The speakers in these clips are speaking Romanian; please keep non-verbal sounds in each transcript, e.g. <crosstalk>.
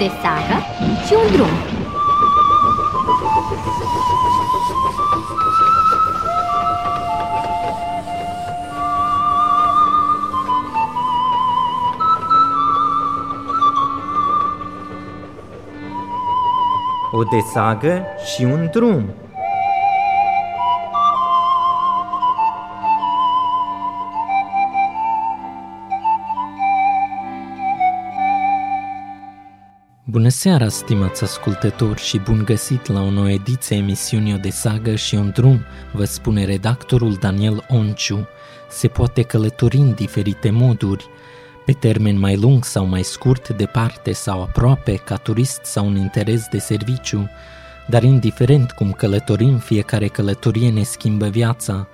de sagă și un drum. O de sagă și un drum. Bună seara, stimați ascultători, și bun găsit la o nouă ediție emisiunii de sagă și un drum, vă spune redactorul Daniel Onciu. Se poate călători în diferite moduri, pe termen mai lung sau mai scurt, departe sau aproape, ca turist sau un interes de serviciu, dar indiferent cum călătorim, fiecare călătorie ne schimbă viața.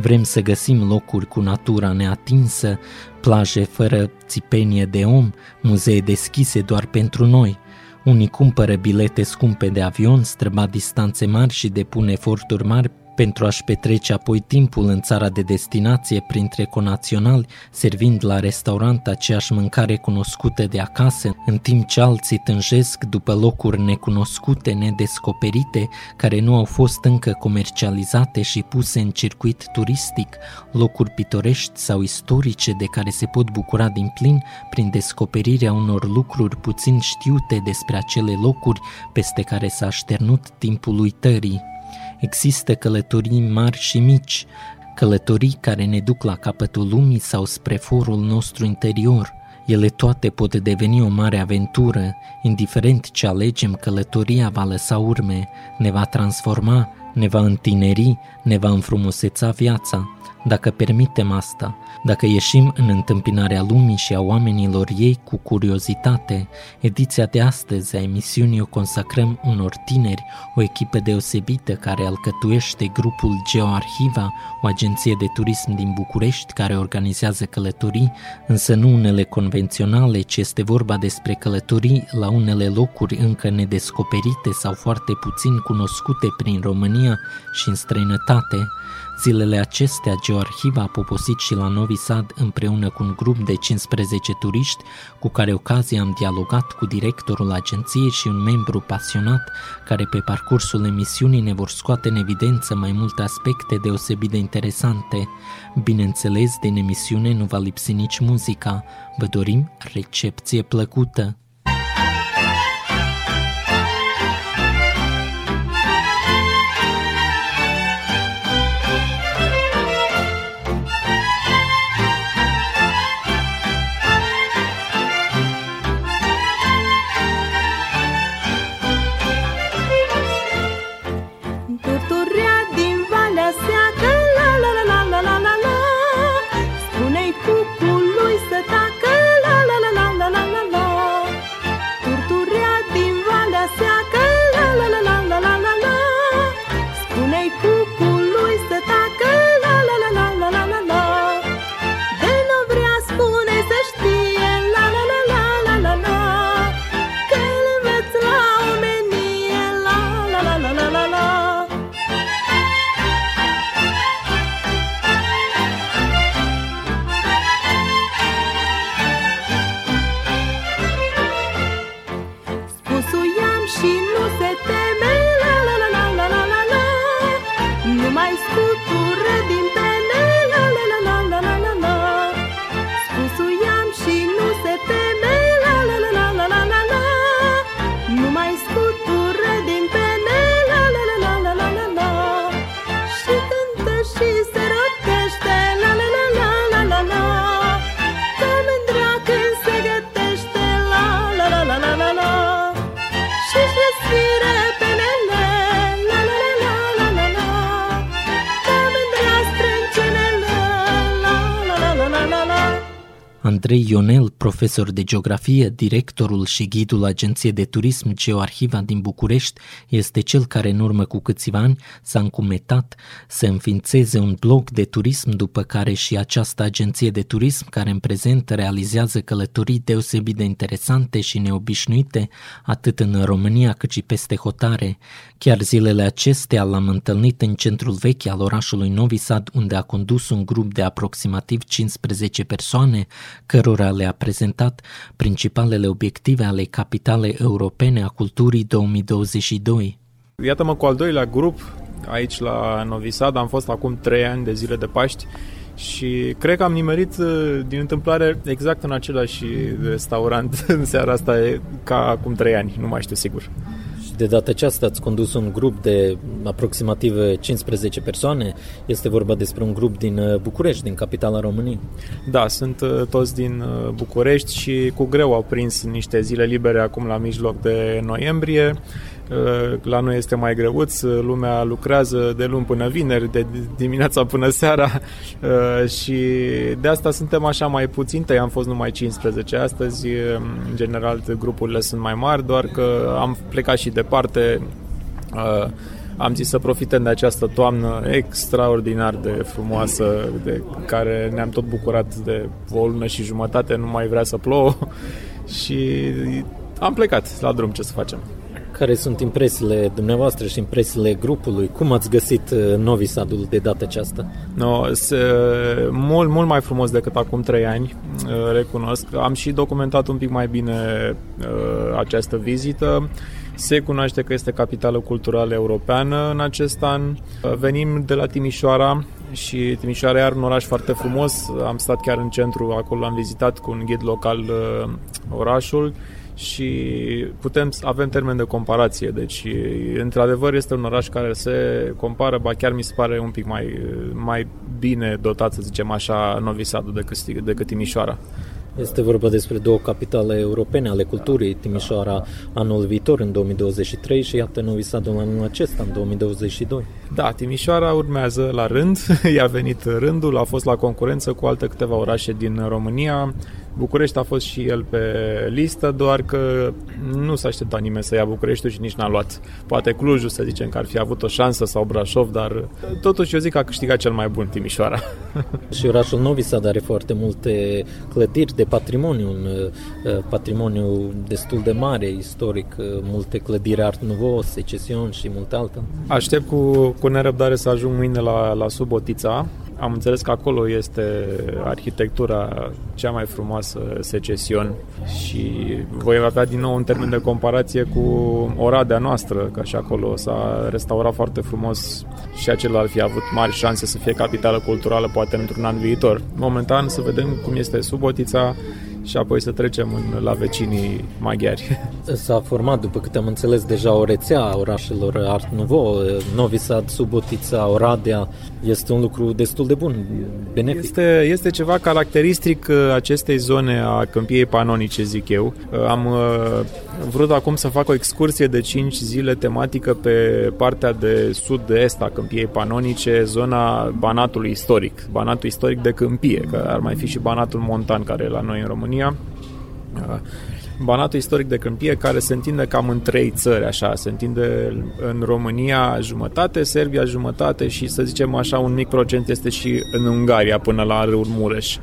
Vrem să găsim locuri cu natura neatinsă, plaje fără țipenie de om, muzee deschise doar pentru noi. Unii cumpără bilete scumpe de avion, străba distanțe mari și depun eforturi mari pentru a-și petrece apoi timpul în țara de destinație printre conaționali, servind la restaurant aceeași mâncare cunoscută de acasă, în timp ce alții tânjesc după locuri necunoscute, nedescoperite, care nu au fost încă comercializate și puse în circuit turistic, locuri pitorești sau istorice de care se pot bucura din plin prin descoperirea unor lucruri puțin știute despre acele locuri peste care s-a așternut timpul uitării. Există călătorii mari și mici, călătorii care ne duc la capătul lumii sau spre forul nostru interior. Ele toate pot deveni o mare aventură, indiferent ce alegem, călătoria va lăsa urme, ne va transforma, ne va întineri, ne va înfrumuseța viața. Dacă permitem asta, dacă ieșim în întâmpinarea lumii și a oamenilor ei cu curiozitate, ediția de astăzi a emisiunii o consacrăm unor tineri, o echipă deosebită care alcătuiește grupul GeoArhiva, o agenție de turism din București care organizează călătorii, însă nu unele convenționale, ci este vorba despre călătorii la unele locuri încă nedescoperite sau foarte puțin cunoscute prin România și în străinătate, Zilele acestea, Geoarhiva a poposit și la Novi Sad împreună cu un grup de 15 turiști cu care ocazia am dialogat cu directorul agenției și un membru pasionat care pe parcursul emisiunii ne vor scoate în evidență mai multe aspecte deosebit de interesante. Bineînțeles, din emisiune nu va lipsi nici muzica. Vă dorim recepție plăcută! Andrei Ionel, profesor de geografie, directorul și ghidul Agenției de Turism Geoarhiva din București, este cel care în urmă cu câțiva ani s-a încumetat să înființeze un blog de turism, după care și această agenție de turism, care în prezent realizează călătorii deosebit de interesante și neobișnuite, atât în România cât și peste hotare. Chiar zilele acestea l-am întâlnit în centrul vechi al orașului Novi Sad, unde a condus un grup de aproximativ 15 persoane, cărora le-a prezentat principalele obiective ale Capitalei Europene a Culturii 2022. Iată-mă cu al doilea grup aici la Novi Sad, am fost acum trei ani de zile de Paști și cred că am nimerit uh, din întâmplare exact în același restaurant <laughs> în seara asta ca acum trei ani, nu mai știu sigur. Și de data aceasta ați condus un grup de aproximativ 15 persoane. Este vorba despre un grup din uh, București, din capitala României. Da, sunt uh, toți din București și cu greu au prins niște zile libere acum la mijloc de noiembrie. Uh, la noi este mai greuț, uh, lumea lucrează de luni până vineri, de dimineața până seara uh, și de asta suntem așa mai puțin, tăi am fost numai 15 astăzi, în general grupurile sunt mai mari, doar că am plecat și departe, am zis să profităm de această toamnă extraordinar de frumoasă, de care ne-am tot bucurat de o lună și jumătate, nu mai vrea să plouă <laughs> și am plecat la drum ce să facem. Care sunt impresiile dumneavoastră și impresiile grupului? Cum ați găsit uh, Novi Sadul de data aceasta? No, se, mult, mult mai frumos decât acum trei ani, uh, recunosc. Am și documentat un pic mai bine uh, această vizită. Se cunoaște că este capitală culturală europeană în acest an. Venim de la Timișoara și Timișoara are un oraș foarte frumos. Am stat chiar în centru, acolo am vizitat cu un ghid local orașul și putem, avem termen de comparație. Deci, într-adevăr, este un oraș care se compară, ba chiar mi se pare un pic mai, mai bine dotat, să zicem așa, Novi Sadu decât, decât Timișoara. Este vorba despre două capitale europene ale culturii, Timișoara anul viitor, în 2023, și iată Novi Sad anul acesta, în 2022. Da, Timișoara urmează la rând, <laughs> i-a venit rândul, a fost la concurență cu alte câteva orașe din România, București a fost și el pe listă, doar că nu s-a așteptat nimeni să ia Bucureștiul și nici n-a luat. Poate Clujul, să zicem, că ar fi avut o șansă sau Brașov, dar totuși eu zic că a câștigat cel mai bun Timișoara. <laughs> și orașul Novi Sad are foarte multe clădiri de patrimoniu, un uh, patrimoniu destul de mare, istoric, uh, multe clădiri Art Nouveau, Secesion și multe alte. Aștept cu, cu nerăbdare să ajung mâine la, la Subotița, am înțeles că acolo este arhitectura cea mai frumoasă secesion și voi avea din nou un termen de comparație cu Oradea noastră, că și acolo s-a restaurat foarte frumos și acela ar fi avut mari șanse să fie capitală culturală poate într-un an viitor. Momentan să vedem cum este Subotița, și apoi să trecem în, la vecinii maghiari. <laughs> S-a format, după câte am înțeles, deja o rețea a orașelor Art Nouveau, Novi Sad, Subotica, Oradea. Este un lucru destul de bun, benefic. Este, este ceva caracteristic uh, acestei zone a câmpiei panonice, zic eu. Uh, am uh, vrut acum să fac o excursie de 5 zile tematică pe partea de sud-est a câmpiei panonice, zona Banatului istoric. Banatul istoric de câmpie, că ar mai fi și Banatul montan care e la noi în România. Banatul istoric de câmpie care se întinde cam în trei țări, așa, se întinde în România jumătate, Serbia jumătate și să zicem așa un mic procent este și în Ungaria până la râul Mureș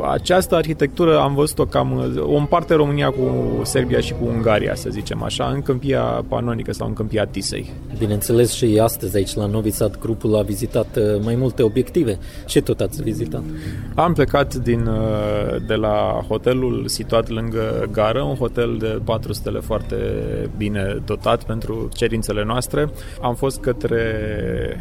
această arhitectură am văzut-o cam, o împarte România cu Serbia și cu Ungaria, să zicem așa, în câmpia panonică sau în câmpia Tisei. Bineînțeles și astăzi aici la Novi Sad grupul a vizitat uh, mai multe obiective. Ce tot ați vizitat? Am plecat din, uh, de la hotelul situat lângă gară, un hotel de 4 stele foarte bine dotat pentru cerințele noastre. Am fost către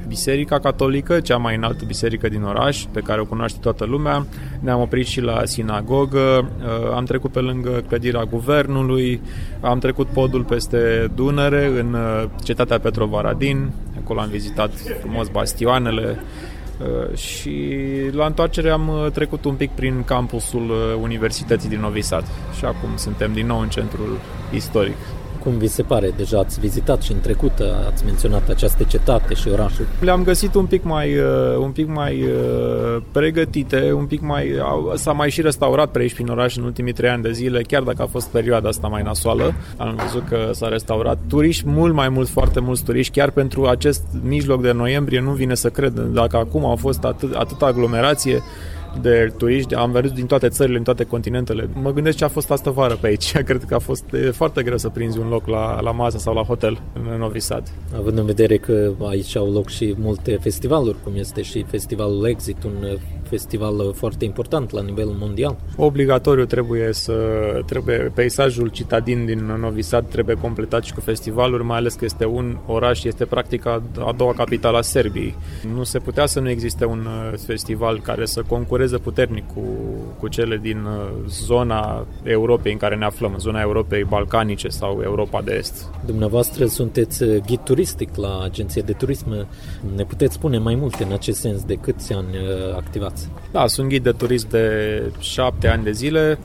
Biserica Catolică, cea mai înaltă biserică din oraș, pe care o cunoaște toată lumea. Ne-am oprit oprit și la sinagogă, uh, am trecut pe lângă clădirea guvernului, am trecut podul peste Dunăre în uh, cetatea Petrovaradin, acolo am vizitat frumos bastioanele, uh, și la întoarcere am trecut un pic prin campusul Universității din Novi Sad. Și acum suntem din nou în centrul istoric. Cum vi se pare? Deja ați vizitat și în trecut, ați menționat această cetate și orașul. Le-am găsit un pic mai, uh, un pic mai uh, pregătite, un pic mai... S-a mai și restaurat pe aici prin oraș în ultimii trei ani de zile, chiar dacă a fost perioada asta mai nasoală. Am văzut că s-a restaurat. Turiști, mult mai mulți, foarte mulți turiști, chiar pentru acest mijloc de noiembrie, nu vine să cred. Dacă acum au fost atât, atâta aglomerație, de turiști, am văzut din toate țările, din toate continentele. Mă gândesc ce a fost astă vară pe aici. <laughs> Cred că a fost foarte greu să prinzi un loc la, la masă sau la hotel în Novi Sad. Având în vedere că aici au loc și multe festivaluri, cum este și festivalul Exit, un festival foarte important la nivel mondial. Obligatoriu trebuie să trebuie peisajul citadin din Novi Sad trebuie completat și cu festivaluri, mai ales că este un oraș, este practic a, a doua capitală a Serbiei. Nu se putea să nu existe un uh, festival care să concureze puternic cu, cu cele din uh, zona Europei în care ne aflăm, zona Europei balcanice sau Europa de Est. Dumneavoastră sunteți uh, ghid turistic la agenție de turism. Ne puteți spune mai multe în acest sens de câți ani activați? Da, sunt ghid de turism de șapte ani de zile.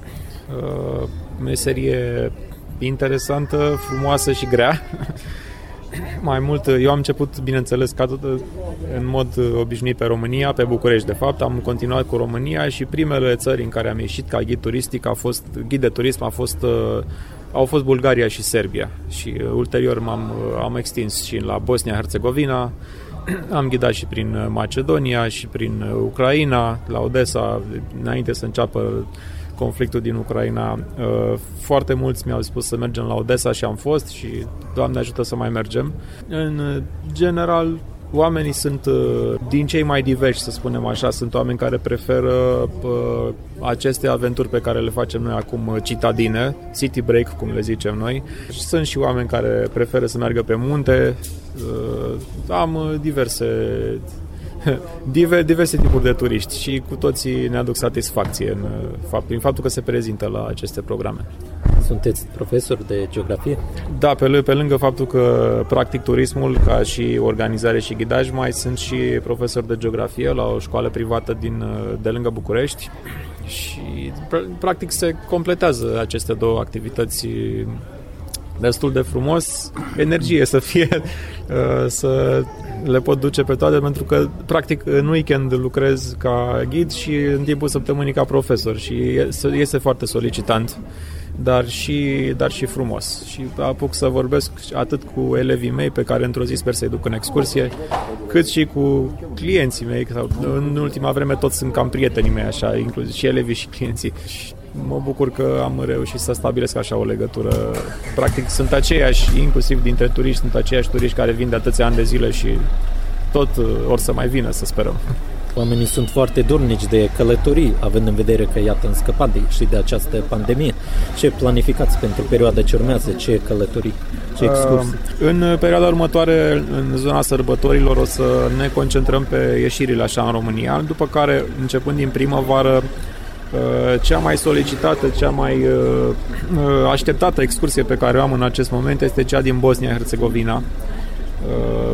Meserie interesantă, frumoasă și grea. <laughs> mai mult, eu am început, bineînțeles, ca tot, în mod obișnuit pe România, pe București, de fapt, am continuat cu România și primele țări în care am ieșit ca ghid turistic a fost, ghid de turism a fost uh, au fost Bulgaria și Serbia și uh, ulterior m-am uh, am extins și la Bosnia-Herzegovina, am ghidat și prin Macedonia și prin Ucraina, la Odessa, înainte să înceapă conflictul din Ucraina. Uh, foarte mulți mi-au spus să mergem la Odessa și am fost și Doamne ajută să mai mergem. În general, oamenii sunt uh, din cei mai diversi, să spunem așa, sunt oameni care preferă uh, aceste aventuri pe care le facem noi acum citadine, city break, cum le zicem noi. Sunt și oameni care preferă să meargă pe munte. Am diverse <laughs> diverse tipuri de turiști și cu toții ne aduc satisfacție în fapt, prin faptul că se prezintă la aceste programe. Sunteți profesor de geografie? Da, pe, pe lângă faptul că practic turismul ca și organizare și ghidaj, mai sunt și profesor de geografie la o școală privată din, de lângă București și practic se completează aceste două activități destul de frumos, energie să fie, <laughs> uh, să le pot duce pe toate, pentru că, practic, în weekend lucrez ca ghid și în timpul săptămânii ca profesor și este foarte solicitant, dar și, dar și frumos. Și apuc să vorbesc atât cu elevii mei, pe care într-o zi sper să-i duc în excursie, cât și cu clienții mei, sau în ultima vreme toți sunt cam prietenii mei, așa, inclusiv și elevii și clienții. Și mă bucur că am reușit să stabilesc așa o legătură. Practic sunt aceiași, inclusiv dintre turiști, sunt aceiași turiști care vin de atâția ani de zile și tot uh, or să mai vină, să sperăm. Oamenii sunt foarte dornici de călătorii, având în vedere că, iată, în scăpat de, și de această pandemie. Ce planificați pentru perioada ce urmează? Ce călătorii? Ce uh, excursii? Uh, în perioada următoare, în zona sărbătorilor, o să ne concentrăm pe ieșirile așa în România, după care, începând din primăvară, Uh, cea mai solicitată, cea mai uh, uh, așteptată excursie pe care o am în acest moment este cea din Bosnia-Herzegovina.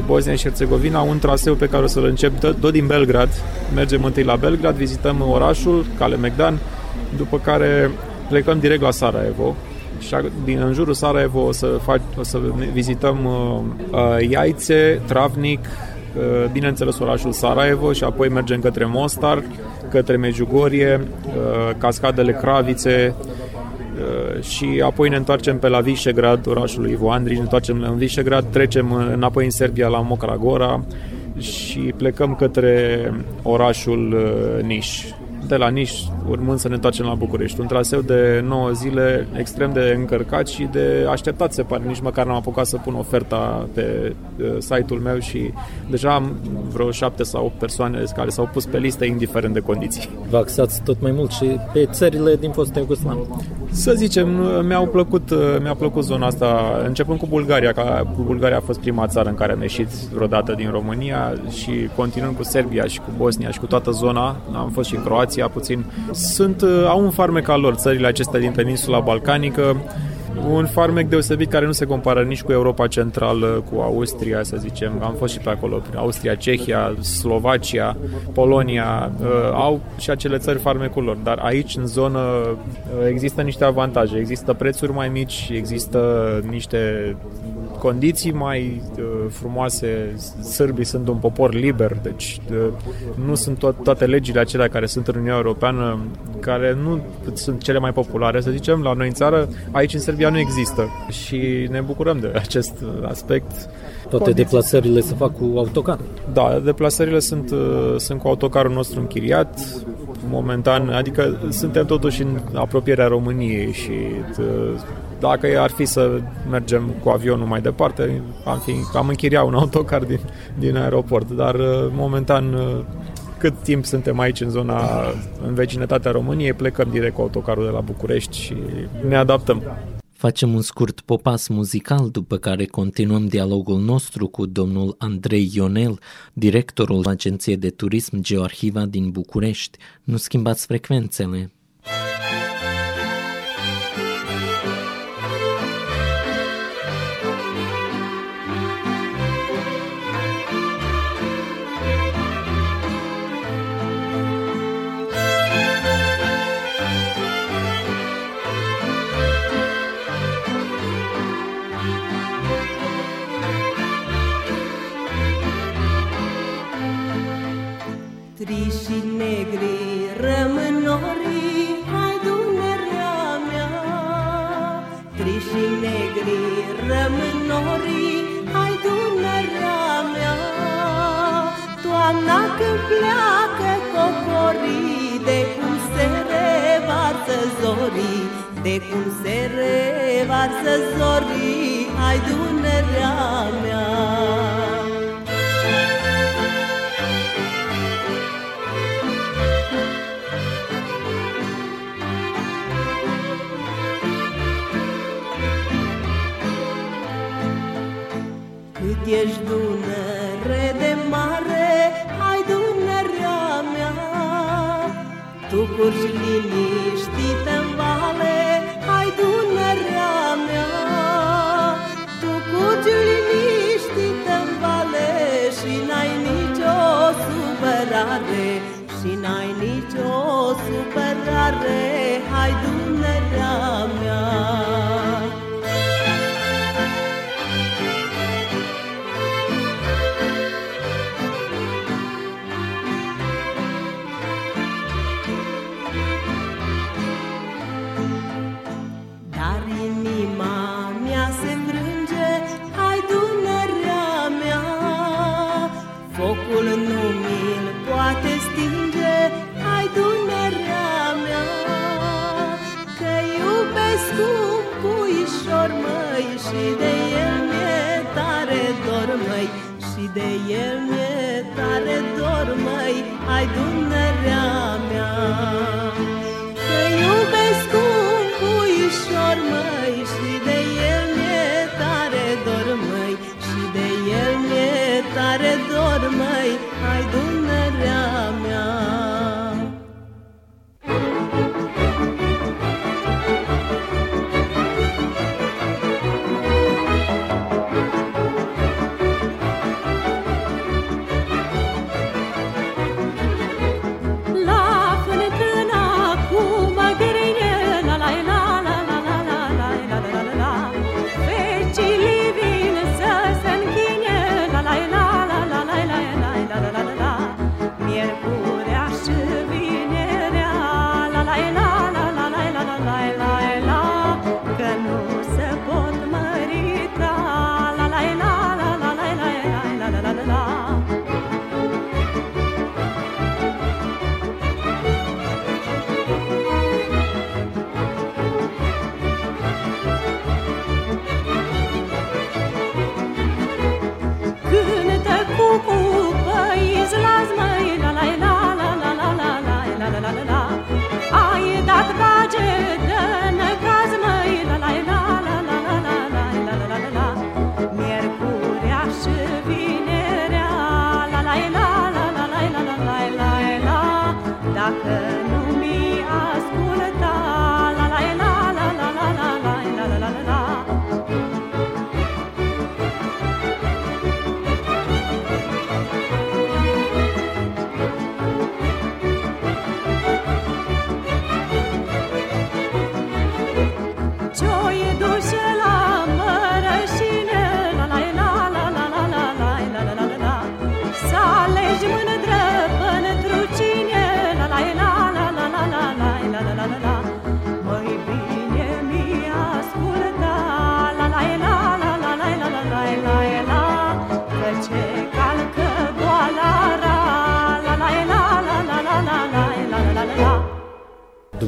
Bosnia și Herzegovina, un traseu pe care o să-l încep tot din Belgrad. Mergem întâi la Belgrad, vizităm orașul, Cale Megdan, după care plecăm direct la Sarajevo. Și din în jurul Sarajevo o să, fac, o să vizităm uh, Iaițe, Travnik, uh, bineînțeles orașul Sarajevo și apoi mergem către Mostar, către Međugorje, uh, cascadele Cravițe uh, și apoi ne întoarcem pe la Visegrad, orașul lui Ivo Andrij, ne întoarcem în Visegrad, trecem înapoi în Serbia la Mokra Gora și plecăm către orașul uh, Niș de la Niș, urmând să ne întoarcem la București. Un traseu de 9 zile extrem de încărcat și de așteptat, se pare. Nici măcar n-am apucat să pun oferta pe uh, site-ul meu și deja am vreo 7 sau 8 persoane care s-au pus pe listă, indiferent de condiții. Vă axați tot mai mult și pe țările din fostul Iugoslav. Să zicem, mi-au plăcut, uh, mi-a plăcut zona asta, începând cu Bulgaria, că Bulgaria a fost prima țară în care am ieșit vreodată din România și continuând cu Serbia și cu Bosnia și cu toată zona, am fost și în Croația, Croația puțin, sunt, uh, au un farmec al lor, țările acestea din peninsula balcanică, un farmec deosebit care nu se compară nici cu Europa Centrală, cu Austria, să zicem. Am fost și pe acolo, prin Austria, Cehia, Slovacia, Polonia, uh, au și acele țări farmecul lor. Dar aici, în zonă, uh, există niște avantaje. Există prețuri mai mici, există niște condiții mai uh, frumoase. Sârbii sunt un popor liber, deci uh, nu sunt to- toate legile acelea care sunt în Uniunea Europeană, care nu sunt cele mai populare, să zicem, la noi în țară. Aici, în Serbia, nu există și ne bucurăm de acest aspect. Toate condiții. deplasările se fac cu autocar? Da, deplasările sunt, uh, sunt cu autocarul nostru închiriat, momentan, adică suntem totuși în apropierea României și dacă ar fi să mergem cu avionul mai departe, am, fi, am închiria un autocar din, din aeroport, dar uh, momentan uh, cât timp suntem aici în zona, în vecinătatea României, plecăm direct cu autocarul de la București și ne adaptăm. Facem un scurt popas muzical, după care continuăm dialogul nostru cu domnul Andrei Ionel, directorul Agenției de Turism Geoarhiva din București. Nu schimbați frecvențele!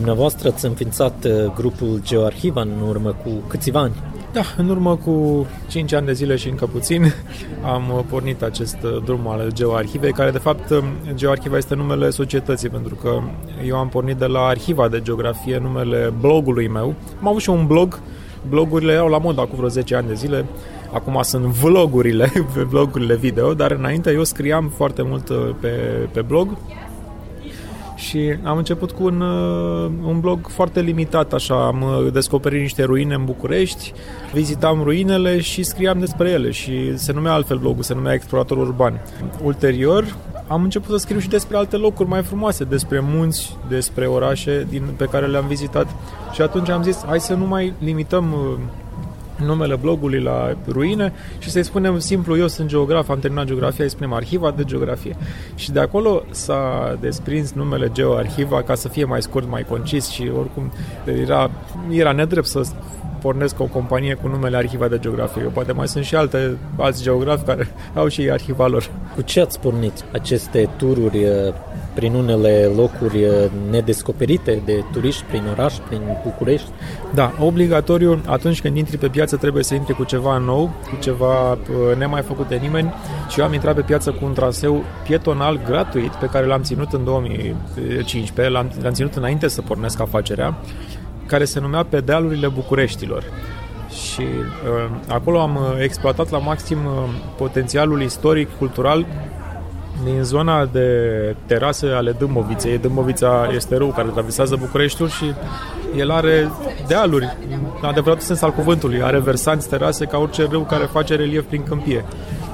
dumneavoastră ați înființat uh, grupul Geoarhiva în urmă cu câțiva ani. Da, în urmă cu 5 ani de zile și încă puțin <laughs> am uh, pornit acest uh, drum al Geoarhivei, care de fapt um, Geoarhiva este numele societății, pentru că eu am pornit de la Arhiva de Geografie, numele blogului meu. Am avut și un blog, blogurile erau la mod acum vreo 10 ani de zile, acum sunt vlogurile, <laughs> vlogurile video, dar înainte eu scriam foarte mult pe, pe blog și am început cu un, uh, un blog foarte limitat, așa, am uh, descoperit niște ruine în București, vizitam ruinele și scriam despre ele și se numea altfel blogul, se numea Explorator Urban. Ulterior, am început să scriu și despre alte locuri mai frumoase, despre munți, despre orașe din, pe care le-am vizitat și atunci am zis, hai să nu mai limităm uh, numele blogului la ruine și să-i spunem simplu, eu sunt geograf, am terminat geografia, îi spunem arhiva de geografie. Și de acolo s-a desprins numele geoarhiva ca să fie mai scurt, mai concis și oricum era, era nedrept să pornesc o companie cu numele Arhiva de Geografie. Eu poate mai sunt și alte, alți geografi care <laughs> au și ei arhiva lor. Cu ce ați pornit aceste tururi prin unele locuri nedescoperite de turiști, prin oraș, prin București? Da, obligatoriu, atunci când intri pe piață trebuie să intri cu ceva nou, cu ceva nemai făcut de nimeni și eu am intrat pe piață cu un traseu pietonal gratuit pe care l-am ținut în 2015, l-am, l-am ținut înainte să pornesc afacerea care se numea Pe dealurile Bucureștilor. Și uh, acolo am uh, exploatat la maxim uh, potențialul istoric, cultural din zona de terase ale Dâmboviței. Dâmbovița este râu care traversează Bucureștiul și el are dealuri, în adevăratul sens al cuvântului, are versanți, terase ca orice râu care face relief prin câmpie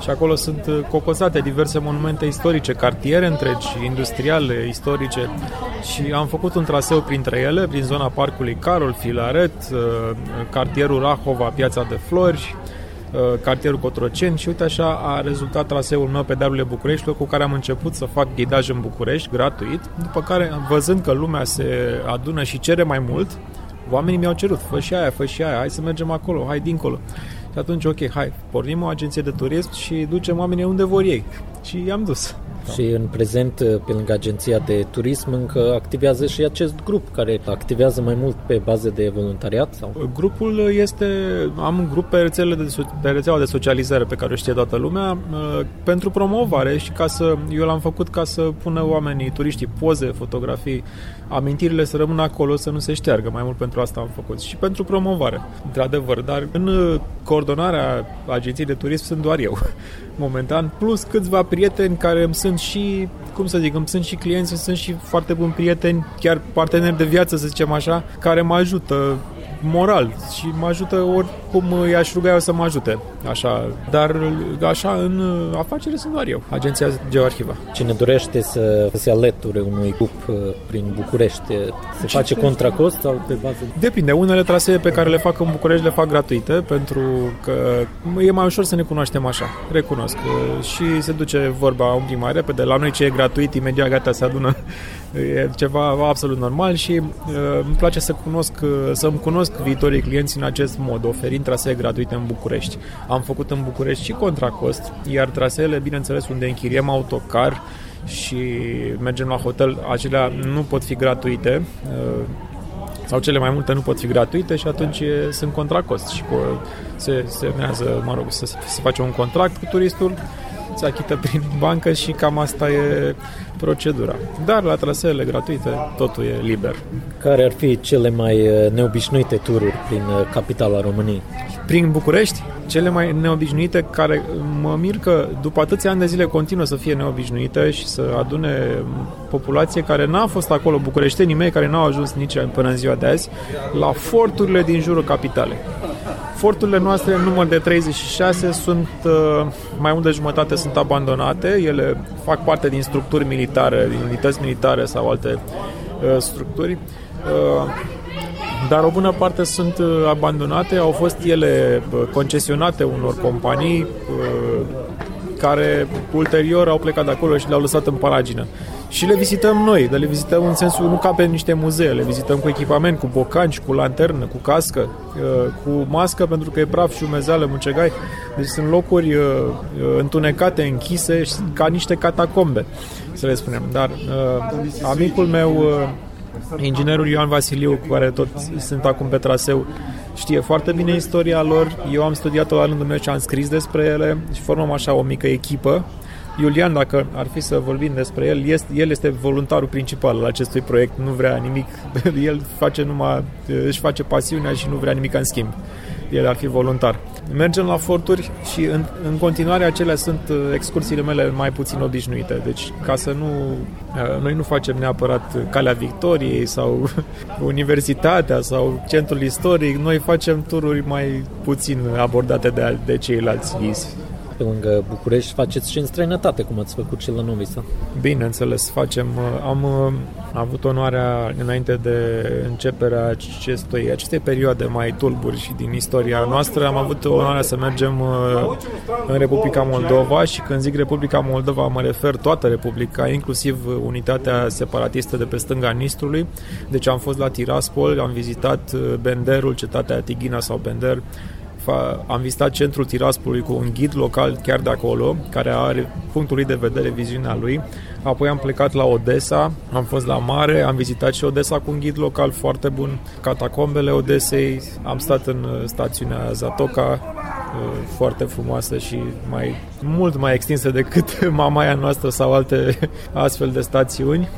și acolo sunt uh, cocosate diverse monumente istorice, cartiere întregi, industriale, istorice și am făcut un traseu printre ele, prin zona parcului Carol, Filaret, uh, cartierul Rahova, Piața de Flori, uh, cartierul Cotroceni și uite așa a rezultat traseul meu pe dealurile Bucureștiului cu care am început să fac ghidaj în București gratuit, după care văzând că lumea se adună și cere mai mult, oamenii mi-au cerut, fă și aia, fă și aia, hai să mergem acolo, hai dincolo. Și atunci, ok, hai, pornim o agenție de turism și ducem oamenii unde vor ei. Și i-am dus. Da. Și în prezent, pe lângă agenția de turism, încă activează și acest grup care activează mai mult pe bază de voluntariat? Sau? Grupul este, am un grup pe, rețele de, pe rețeaua de socializare pe care o știe toată lumea uh, pentru promovare și ca să, eu l-am făcut ca să pună oamenii, turiștii, poze, fotografii, amintirile să rămână acolo, să nu se șteargă. Mai mult pentru asta am făcut și pentru promovare, într-adevăr. Dar în coordonarea agenției de turism sunt doar eu momentan, plus câțiva prieteni care îmi sunt și, cum să zic, îmi sunt și clienți, sunt și foarte buni prieteni, chiar parteneri de viață, să zicem așa, care mă ajută moral și mă ajută oricum i-aș ruga eu să mă ajute. Așa. Dar așa în afacere sunt doar eu, Agenția Geoarhiva. Cine dorește să se alăture unui grup uh, prin București, se Ce face contra cost sau pe bază? Depinde. Unele trasee pe care le fac în București le fac gratuite pentru că e mai ușor să ne cunoaștem așa. Recunosc. Și se duce vorba un pic mai repede. La noi ce e gratuit, imediat gata se adună e ceva absolut normal și uh, îmi place să cunosc, uh, să-mi cunosc viitorii clienți în acest mod, oferind trasee gratuite în București. Am făcut în București și contra cost, iar traseele, bineînțeles, unde închiriem autocar și mergem la hotel, acelea nu pot fi gratuite, uh, sau cele mai multe nu pot fi gratuite și atunci e, sunt contra cost și cu, se semnează, mă rog, să se face un contract cu turistul se achită prin bancă și cam asta e procedura. Dar la traseele gratuite totul e liber. Care ar fi cele mai uh, neobișnuite tururi prin uh, capitala României? Prin București? Cele mai neobișnuite care mă mir că după atâția ani de zile continuă să fie neobișnuite și să adune populație care n-a fost acolo, bucureștenii mei care n-au ajuns nici până în ziua de azi, la forturile din jurul capitalei. Forturile noastre, în număr de 36, sunt uh, mai mult de jumătate sunt abandonate. Ele fac parte din structuri militare, din unități militare sau alte uh, structuri. Uh, dar o bună parte sunt abandonate, au fost ele concesionate unor companii care ulterior au plecat de acolo și le-au lăsat în paragină. Și le vizităm noi, dar le vizităm în sensul nu ca pe niște muzee, le vizităm cu echipament, cu bocanci, cu lanternă, cu cască, uh, cu mască pentru că e praf și umezeală, mucegai. Deci sunt locuri uh, uh, întunecate, închise, ca niște catacombe, să le spunem. Dar amicul meu Inginerul Ioan Vasiliu, cu care tot sunt acum pe traseu, știe foarte bine istoria lor. Eu am studiat-o la rândul meu și am scris despre ele și formăm așa o mică echipă. Iulian, dacă ar fi să vorbim despre el, este, el este voluntarul principal al acestui proiect, nu vrea nimic, <laughs> el face numai, își face pasiunea și nu vrea nimic în schimb. El ar fi voluntar. Mergem la forturi și în, în continuare acelea sunt uh, excursiile mele mai puțin obișnuite. Deci ca să nu... Uh, noi nu facem neapărat Calea Victoriei sau <laughs> Universitatea sau Centrul Istoric, noi facem tururi mai puțin abordate de, de ceilalți ghizi pe lângă București, faceți și în străinătate, cum ați făcut și la Novi Sad. Bineînțeles, facem. Uh, am uh, avut onoarea, înainte de începerea acestui, acestei perioade mai tulburi și din istoria noastră, am avut onoarea să mergem uh, în Republica Moldova și când zic Republica Moldova mă refer toată Republica, inclusiv unitatea separatistă de pe stânga Nistrului. Deci am fost la Tiraspol, am vizitat Benderul, cetatea Tighina sau Bender, am vizitat centrul Tiraspolului cu un ghid local chiar de acolo, care are punctul lui de vedere, viziunea lui. Apoi am plecat la Odessa, am fost la mare, am vizitat și Odessa cu un ghid local foarte bun, catacombele Odesei, am stat în uh, stațiunea Zatoka, uh, foarte frumoasă și mai mult mai extinsă decât <laughs> Mamaia noastră sau alte <laughs> astfel de stațiuni.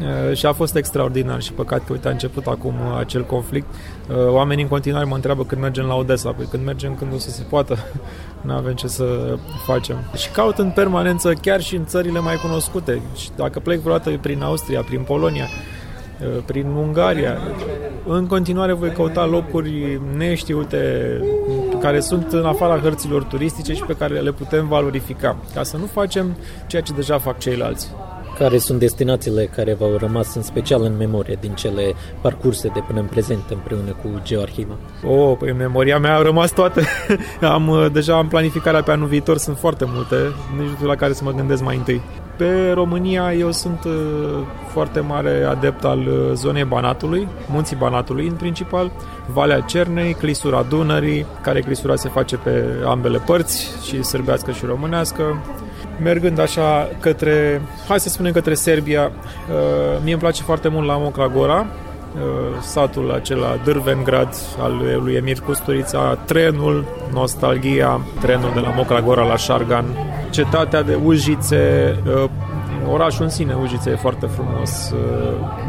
Eh, și a fost extraordinar și păcat că, uite, a început acum acel conflict. Eh, oamenii în continuare mă întreabă când mergem la Odessa, păi când mergem când o să se poată, <laughs> nu avem ce să facem. Și caut în permanență chiar și în țările mai cunoscute. Și dacă plec vreodată prin Austria, prin Polonia, eh, prin Ungaria. În continuare voi căuta locuri neștiute care sunt în afara hărților turistice și pe care le putem valorifica, ca să nu facem ceea ce deja fac ceilalți. Care sunt destinațiile care v-au rămas în special în memorie din cele parcurse de până în prezent împreună cu Geoarhiva? Oh, păi în memoria mea au rămas toate. <laughs> am uh, deja am planificarea pe anul viitor, sunt foarte multe, nici nu la care să mă gândesc mai întâi. Pe România eu sunt uh, foarte mare adept al uh, zonei Banatului, munții Banatului în principal, Valea Cernei, clisura Dunării, care clisura se face pe ambele părți, și sârbească și românească, mergând așa către, hai să spunem către Serbia, uh, mie îmi place foarte mult la Mocragora, uh, satul acela Dârvengrad al lui Emir Custurița, trenul, nostalgia, trenul de la Mocragora la Șargan, cetatea de Ujițe, uh, orașul în sine, Ujițe, e foarte frumos,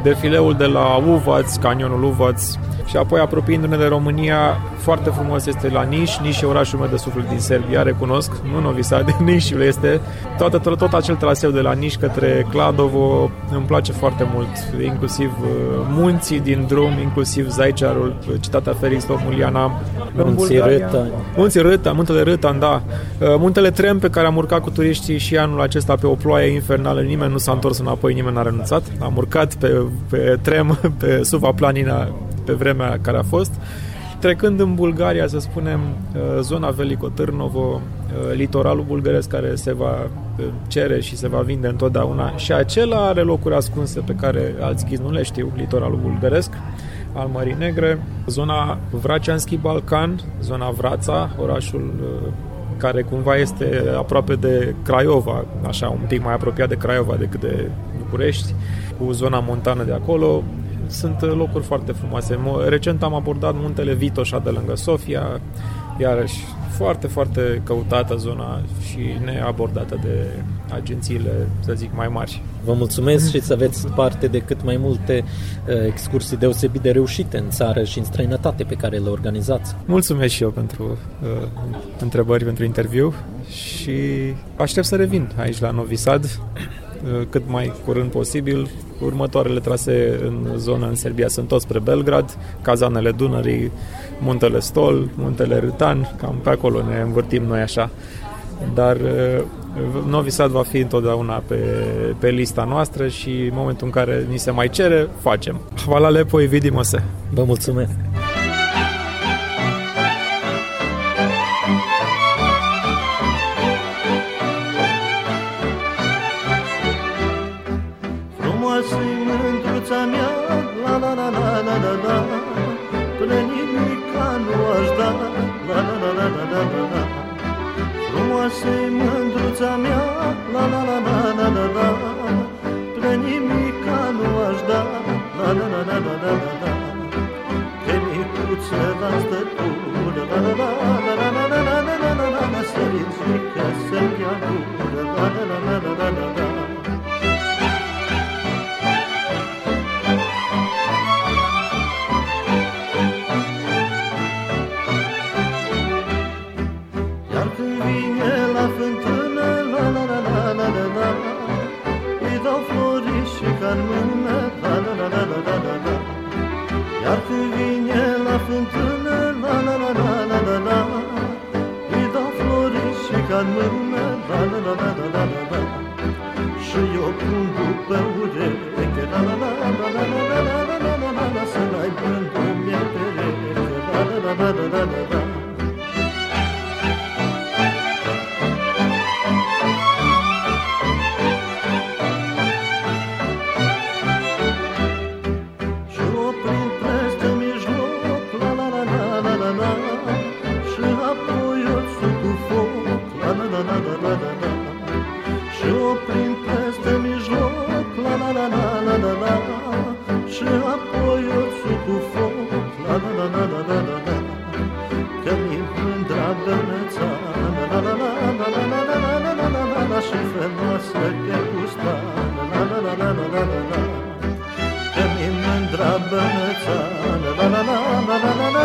defileul de la Uvaț, canionul Uvaț, și apoi apropiindu-ne de România, foarte frumos este la Niș, Niș e orașul meu de suflet din Serbia, recunosc, nu Novi Sad, <laughs> Nișul este. Toată, tot, tot acel traseu de la Niș către Kladovo îmi place foarte mult, inclusiv uh, munții din drum, inclusiv Zaiciarul, cetatea Felix Tomuliana, Munții Râta. Munții Râta, muntele Râta, da. Uh, muntele Trem pe care am urcat cu turiștii și anul acesta pe o ploaie infernală, nimeni nu s-a întors înapoi, nimeni n-a renunțat. Am urcat pe, pe Trem, pe Suva Planina, pe vremea care a fost. Trecând în Bulgaria, să spunem, uh, zona Veliko Târnovo, uh, litoralul bulgăresc care se va uh, cere și se va vinde întotdeauna și acela are locuri ascunse pe care alți ghizi nu le știu, litoralul bulgăresc al Mării Negre, zona Vraceanski Balcan, zona Vrața, orașul care cumva este aproape de Craiova, așa un pic mai apropiat de Craiova decât de București, cu zona montană de acolo, sunt uh, locuri foarte frumoase. Recent am abordat muntele Vitoșa de lângă Sofia, iarăși foarte, foarte căutată zona și neabordată de agențiile, să zic, mai mari. Vă mulțumesc și să aveți parte de cât mai multe uh, excursii deosebit de reușite în țară și în străinătate pe care le organizați. Mulțumesc și eu pentru uh, întrebări, pentru interviu și aștept să revin aici la Novi Sad uh, cât mai curând posibil Următoarele trasee în zona în Serbia sunt tot spre Belgrad, cazanele Dunării, muntele Stol, muntele Râtan, cam pe acolo ne învârtim noi așa. Dar uh, Novi Sad va fi întotdeauna pe, pe lista noastră și în momentul în care ni se mai cere, facem. Hvala lepo i vidimo se! Vă mulțumesc! frumoasă-i da da da.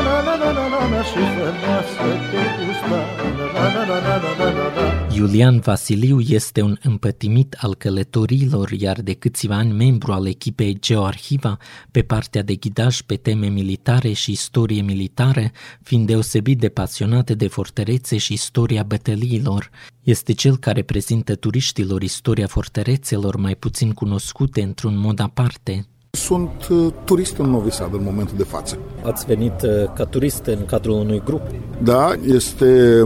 La la la la la la la la la la Și frumoasă pe pustan, la la la la la la la la Iulian Vasiliu este un împătimit al călătorilor, iar de câțiva ani membru al echipei Geoarhiva pe partea de ghidaj pe teme militare și istorie militară, fiind deosebit de pasionate de fortărețe și istoria bătăliilor. Este cel care prezintă turiștilor istoria fortărețelor mai puțin cunoscute într-un mod aparte. Sunt uh, turist în Novi Sad în momentul de față. Ați venit uh, ca turist în cadrul unui grup. Da, este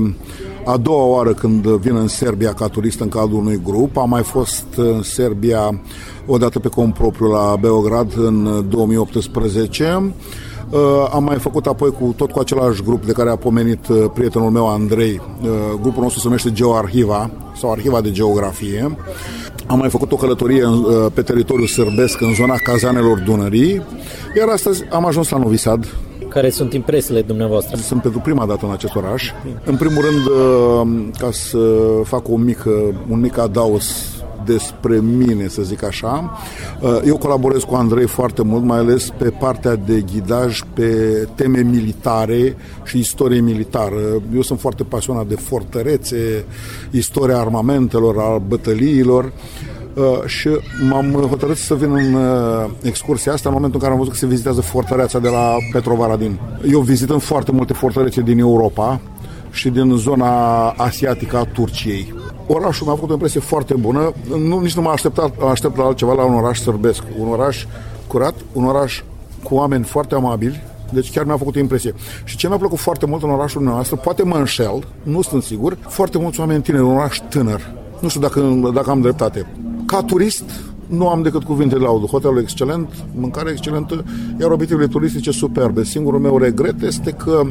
a doua oară când vin în Serbia ca turist în cadrul unui grup. Am mai fost în Serbia odată pe cont propriu la Beograd în 2018. Uh, Am mai făcut apoi cu tot cu același grup de care a pomenit uh, prietenul meu Andrei. Uh, Grupul nostru se numește GeoArhiva sau Arhiva de Geografie. Am mai făcut o călătorie în, uh, pe teritoriul sârbesc în zona cazanelor Dunării, iar astăzi am ajuns la Novi Sad, Care sunt impresiile dumneavoastră? sunt pentru prima dată în acest oraș. În primul rând, uh, ca să fac o mică, un mic adaos despre mine, să zic așa. Uh, Eu colaborez cu Andrei foarte mult, mai ales pe partea de ghidaj pe teme militare și istorie militară. Eu sunt foarte pasionat de fortărețe, istoria armamentelor, al bătăliilor Uh, și m-am hotărât să vin în uh, excursia asta în momentul în care am văzut că se vizitează fortăreața de la Petrovaradin. Eu vizităm foarte multe fortărețe din Europa și din zona asiatică a Turciei. Orașul mi-a făcut o impresie foarte bună. Nu, nici nu m-am așteptat, aștept la altceva, la un oraș sărbesc. Un oraș curat, un oraș cu oameni foarte amabili, deci chiar mi-a făcut o impresie. Și ce mi-a plăcut foarte mult în orașul nostru, poate mă înșel, nu sunt sigur, foarte mulți oameni tineri, un oraș tânăr. Nu știu dacă, dacă am dreptate. Ca turist, nu am decât cuvinte de laudă. Hotelul excelent, mâncare excelentă, iar obiectivele turistice superbe. Singurul meu regret este că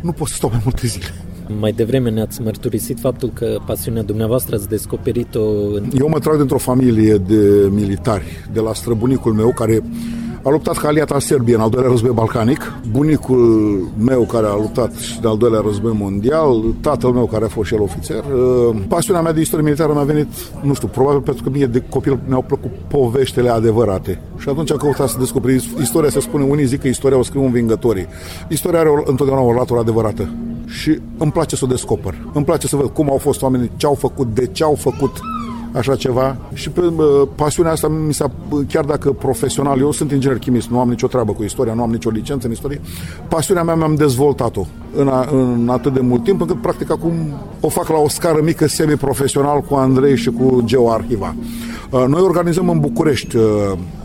nu pot să stau mai multe zile. Mai devreme ne-ați mărturisit faptul că pasiunea dumneavoastră ați descoperit-o în... Eu mă trag dintr-o familie de militari, de la străbunicul meu care a luptat ca aliat al Serbiei în al doilea război balcanic, bunicul meu care a luptat și în al doilea război mondial, tatăl meu care a fost și el ofițer. Uh, Pasiunea mea de istorie militară mi-a venit, nu știu, probabil pentru că mie de copil mi-au plăcut poveștile adevărate. Și atunci am căutat să descoperi istoria, se spune, unii zic că istoria o scriu învingătorii. Istoria are o, întotdeauna o latură adevărată. Și îmi place să o descoper. Îmi place să văd cum au fost oamenii, ce au făcut, de ce au făcut așa ceva și pe uh, pasiunea asta mi s-a, chiar dacă profesional, eu sunt inginer chimist, nu am nicio treabă cu istoria, nu am nicio licență în istorie, pasiunea mea mi-am dezvoltat-o în, a, în atât de mult timp, încât practic acum o fac la o scară mică semi-profesional cu Andrei și cu GeoArhiva. Uh, Noi organizăm în București uh,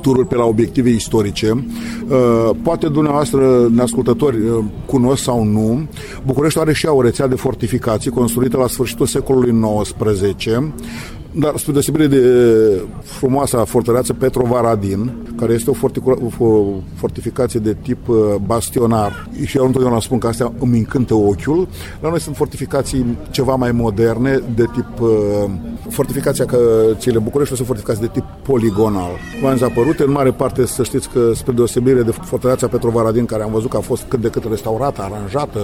tururi pe la obiective istorice. Uh, Poate dumneavoastră, neascultători, uh, cunosc sau nu, București are și ea o rețea de fortificații construită la sfârșitul secolului XIX, dar spre deosebire de frumoasa fortăreață Petrovaradin, care este o forticu- o fortificație de tip uh, bastionar, și eu întotdeauna spun că astea îmi încântă ochiul, la noi sunt fortificații ceva mai moderne, de tip uh, fortificația că cele București sunt fortificații de tip poligonal. V-am apărut în mare parte, să știți că spre deosebire de fortăreața Petrovaradin, care am văzut că a fost cât de cât restaurată, aranjată,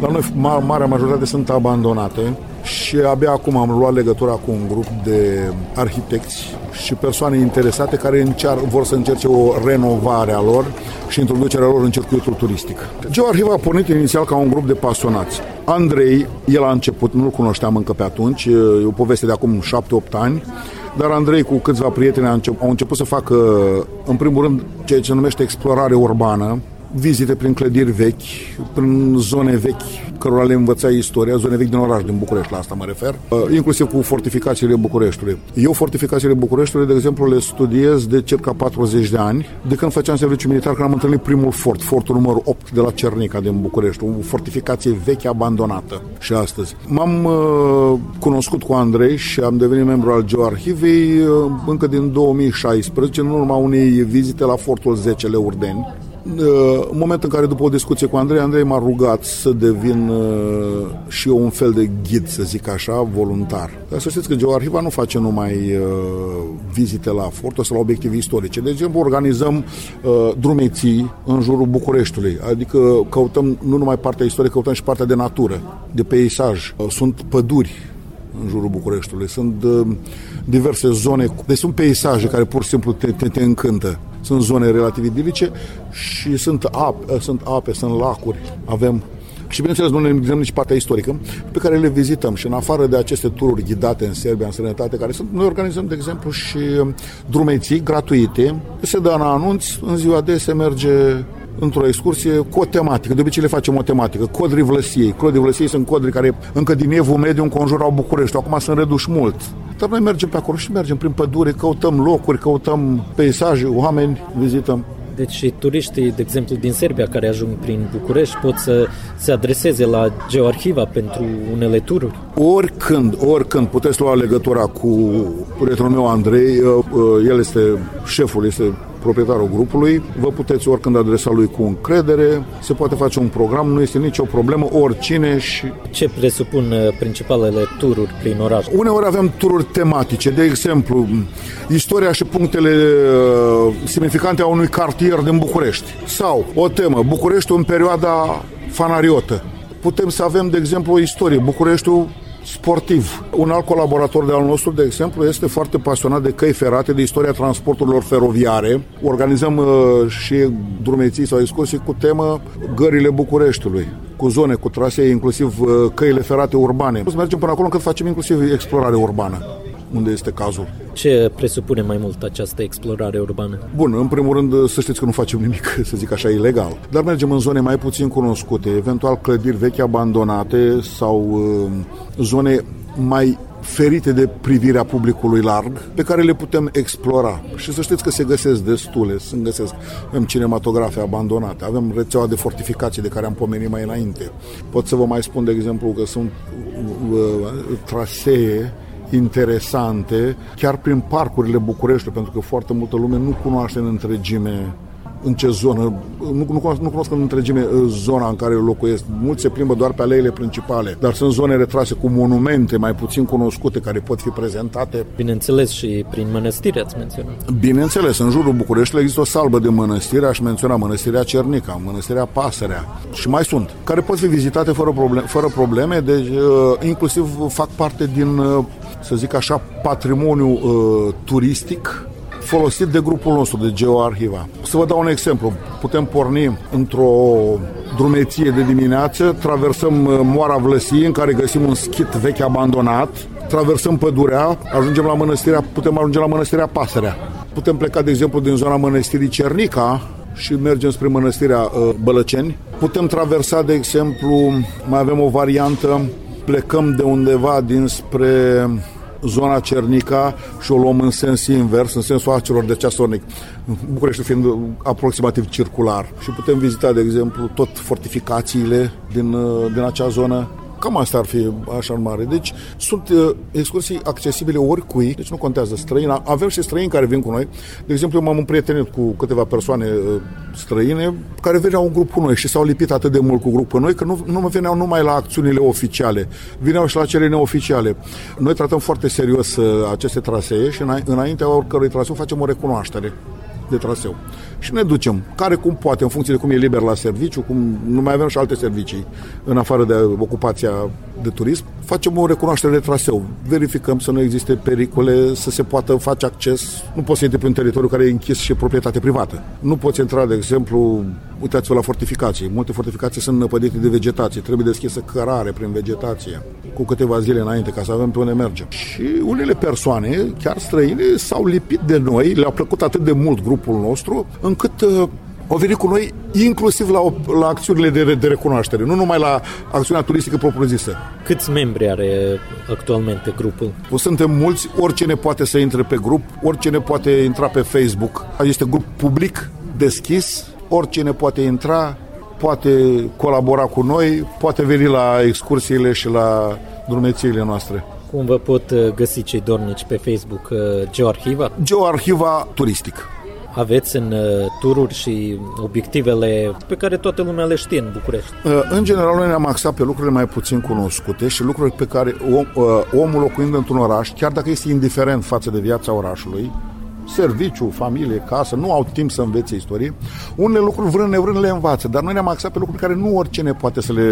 la noi ma- marea majoritate sunt abandonate și abia acum am luat legătura cu un grup de arhitecți și persoane interesate care încear, vor să încerce o renovare a lor și introducerea lor în circuitul turistic. Geoarhiva a pornit inițial ca un grup de pasionați. Andrei, el a început, nu-l cunoșteam încă pe atunci, e o poveste de acum 7-8 ani, dar Andrei cu câțiva prieteni au început, au început să facă, în primul rând, ceea ce se numește explorare urbană, vizite prin clădiri vechi, prin zone vechi, cărora le învăța istoria, zone vechi din oraș, din București, la asta mă refer, uh, inclusiv cu fortificațiile Bucureștiului. Eu fortificațiile Bucureștiului, de exemplu, le studiez de circa 40 de ani, de când făceam serviciu militar, când am întâlnit primul fort, fortul numărul 8 de la Cernica din București, o fortificație veche abandonată și astăzi. M-am uh, cunoscut cu Andrei și am devenit membru al Geoarhivei uh, încă din 2016, în urma unei vizite la fortul 10 Leurdeni, în momentul în care, după o discuție cu Andrei, Andrei m-a rugat să devin uh, și eu un fel de ghid, să zic așa, voluntar. Dar să știți că GeoArhiva nu face numai uh, vizite la fortă sau la obiective istorice. De exemplu, organizăm uh, drumeții în jurul Bucureștiului, adică căutăm nu numai partea istorică, căutăm și partea de natură, de peisaj. Uh, sunt păduri în jurul Bucureștiului. Sunt uh, diverse zone, deci sunt peisaje care pur și simplu te, te, te încântă. Sunt zone relativ idilice și sunt ape, sunt, ape, sunt lacuri. Avem și bineînțeles nu ne gândim nici partea istorică pe care le vizităm și în afară de aceste tururi ghidate în Serbia, în străinătate, care sunt, noi organizăm, de exemplu, și drumeții gratuite. Se dă în anunț, în ziua de se merge într-o excursie cu o tematică. De obicei le facem o tematică. Codrii Vlăsiei. Codrii Vlăsiei sunt codri care încă din evul mediu înconjurau București. Acum sunt reduși mult. Dar noi mergem pe acolo și mergem prin pădure, căutăm locuri, căutăm peisaje, oameni, vizităm. Deci și turiștii, de exemplu, din Serbia care ajung prin București pot să se adreseze la Geoarhiva pentru unele tururi? Oricând, oricând puteți lua legătura cu prietenul meu Andrei, uh, uh, el este șeful, este proprietarul grupului, vă puteți oricând adresa lui cu încredere, se poate face un program, nu este nicio problemă, oricine și... Ce presupun uh, principalele tururi prin oraș? Uneori avem tururi tematice, de exemplu, istoria și punctele uh, semnificante a unui cartier din București. Sau o temă, București în perioada fanariotă. Putem să avem, de exemplu, o istorie, Bucureștiul sportiv. Un alt colaborator de al nostru, de exemplu, este foarte pasionat de căi ferate, de istoria transporturilor feroviare. Organizăm uh, și drumeții sau excursii cu temă gările Bucureștiului cu zone, cu trasee, inclusiv uh, căile ferate urbane. Să mergem până acolo încât facem inclusiv explorare urbană unde este cazul. Ce presupune mai mult această explorare urbană? Bun, în primul rând să știți că nu facem nimic, <laughs> să zic așa, ilegal. Dar mergem în zone mai puțin cunoscute, eventual clădiri vechi abandonate sau uh, zone mai ferite de privirea publicului larg, pe care le putem explora. Și să știți că se găsesc destule, sunt găsesc. Avem cinematografe abandonate, avem rețeaua de fortificații de care am pomenit mai înainte. Pot să vă mai spun, de exemplu, că sunt uh, trasee interesante, chiar prin parcurile București, pentru că foarte multă lume nu cunoaște în întregime în ce zonă, nu, nu, cunosc, nu cunosc în întregime uh, zona în care locuiesc. Mulți se plimbă doar pe aleile principale, dar sunt zone retrase cu monumente mai puțin cunoscute care pot fi prezentate. Bineînțeles și prin mănăstiri ați menționat. Bineînțeles, în jurul Bucureștiului există o salbă de mănăstiri, aș menționa mănăstirea Cernica, mănăstirea Pasărea și mai sunt, care pot fi vizitate fără, problem, fără probleme, deci uh, inclusiv fac parte din, uh, să zic așa, patrimoniu uh, turistic folosit de grupul nostru de GeoArhiva. Să vă dau un exemplu. Putem porni într-o drumeție de dimineață, traversăm uh, Moara Vlăsiei, în care găsim un schit vechi abandonat, traversăm pădurea, ajungem la mănăstirea, putem ajunge la mănăstirea Pasărea. Putem pleca, de exemplu, din zona mănăstirii Cernica, și mergem spre mănăstirea uh, Bălăceni. Putem traversa, de exemplu, mai avem o variantă, plecăm de undeva dinspre zona Cernica și o luăm în sens invers, în sensul acelor de ceasonic, București fiind aproximativ circular. Și putem vizita, de exemplu, tot fortificațiile din, din acea zonă, Cam asta ar fi așa în mare. Deci sunt uh, excursii accesibile oricui, deci nu contează străina. Avem și străini care vin cu noi. De exemplu, eu m-am împrietenit cu câteva persoane uh, străine care veneau în grup cu noi și s-au lipit atât de mult cu grupul noi că nu, nu veneau numai la acțiunile oficiale, vineau și la cele neoficiale. Noi tratăm foarte serios uh, aceste trasee și îna- înaintea oricărui traseu facem o recunoaștere de traseu. Și ne ducem, care cum poate, în funcție de cum e liber la serviciu, cum nu mai avem și alte servicii în afară de ocupația de turism, facem o recunoaștere de traseu. Verificăm să nu existe pericole, să se poată face acces. Nu poți să intri pe un teritoriu care e închis și e proprietate privată. Nu poți intra, de exemplu, uitați-vă la fortificații. Multe fortificații sunt năpădite de vegetație. Trebuie deschisă cărare prin vegetație cu câteva zile înainte ca să avem pe unde mergem. Și unele persoane, chiar străine, s-au lipit de noi, le-a plăcut atât de mult grupul nostru, încât uh, au venit cu noi inclusiv la, la acțiunile de, de recunoaștere, nu numai la acțiunea turistică propriu-zisă. Câți membri are actualmente grupul? Suntem mulți, oricine poate să intre pe grup, oricine poate intra pe Facebook. Este grup public, deschis, oricine poate intra, poate colabora cu noi, poate veni la excursiile și la drumețiile noastre. Cum vă pot uh, găsi cei dornici pe Facebook? Uh, Geoarhiva? Geoarhiva turistic. Aveți în uh, tururi și obiectivele pe care toată lumea le știe în București. Uh, În general, noi ne-am axat pe lucrurile mai puțin cunoscute și lucruri pe care om, uh, omul locuind într-un oraș, chiar dacă este indiferent față de viața orașului, serviciu, familie, casă, nu au timp să învețe istorie. Unele lucruri vrând nevrând le învață, dar noi ne-am axat pe lucruri care nu oricine poate să le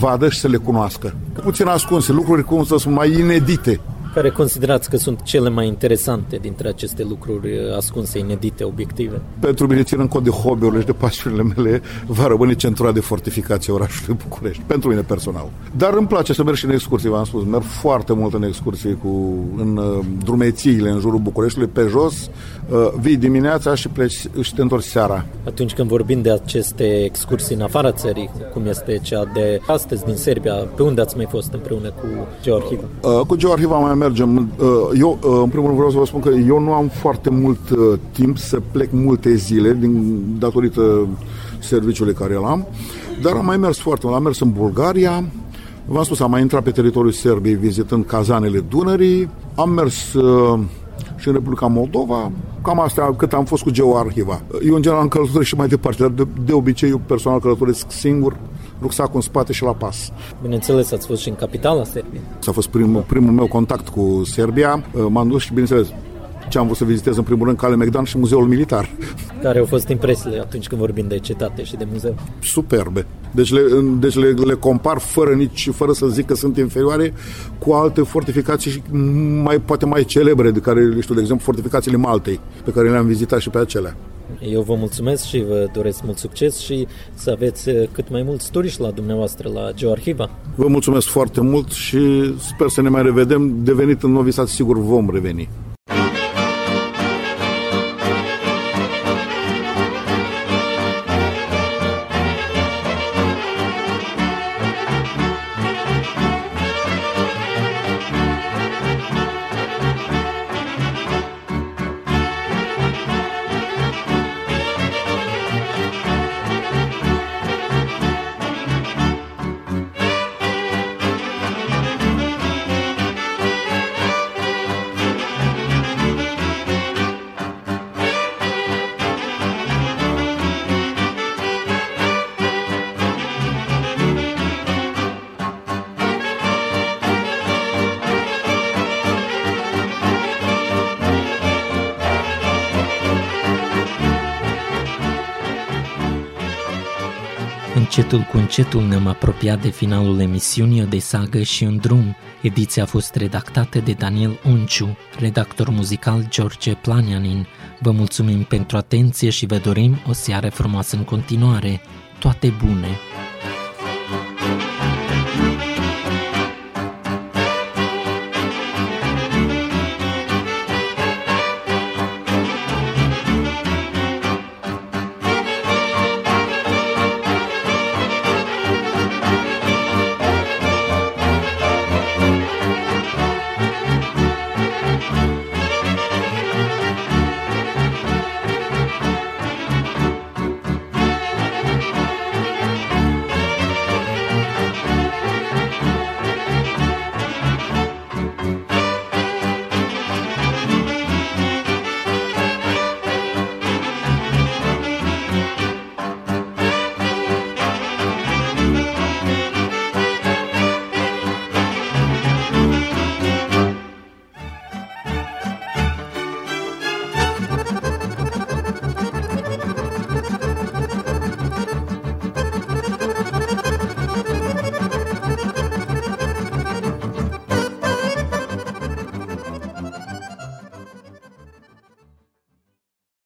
vadă și să le cunoască. Puțin ascunse, lucruri, cum să spun, mai inedite. Care considerați că sunt cele mai interesante dintre aceste lucruri uh, ascunse, inedite, obiective? Pentru mine, ținând cont de hobby-urile și de pasiunile mele, va rămâne centura de fortificație a orașului București. Pentru mine personal. Dar îmi place să merg și în excursii, v-am spus. Merg foarte mult în excursii cu, în uh, drumețiile în jurul Bucureștiului, pe jos. Uh, vii dimineața și pleci și te întorci seara. Atunci când vorbim de aceste excursii în afara țării, cum este cea de astăzi din Serbia, pe unde ați mai fost împreună cu Georgieva? Uh, cu Georgieva mai mergem. Uh, eu, uh, în primul rând, vreau să vă spun că eu nu am foarte mult uh, timp să plec multe zile din datorită serviciului care îl am, dar am mai mers foarte mult. Am mers în Bulgaria, v-am spus, am mai intrat pe teritoriul Serbiei vizitând cazanele Dunării, am mers uh, și în Republica Moldova, cam asta cât am fost cu Geoarhiva. Eu în general am călătorit și mai departe, dar de, de obicei eu personal călătoresc singur, rucsacul în spate și la pas. Bineînțeles, ați fost și în capitala Serbiei. S-a fost primul, primul meu contact cu Serbia. M-am dus și, bineînțeles, ce am vrut să vizitez în primul rând Cale Megdan și Muzeul Militar. <laughs> Care au fost impresiile atunci când vorbim de cetate și de muzeu? Superbe. Deci le, deci le, le compar fără nici fără să zic că sunt inferioare cu alte fortificații și mai poate mai celebre de care, știu, de exemplu, fortificațiile Maltei, pe care le-am vizitat și pe acelea. Eu vă mulțumesc și vă doresc mult succes și să aveți uh, cât mai mulți turiști la dumneavoastră, la Geoarhiva. Vă mulțumesc foarte mult și sper să ne mai revedem. Devenit în Novi Sad, sigur vom reveni. Încetul cu încetul ne-am apropiat de finalul emisiunii de sagă și un drum. Ediția a fost redactată de Daniel Onciu, redactor muzical George Planianin. Vă mulțumim pentru atenție și vă dorim o seară frumoasă în continuare. Toate bune!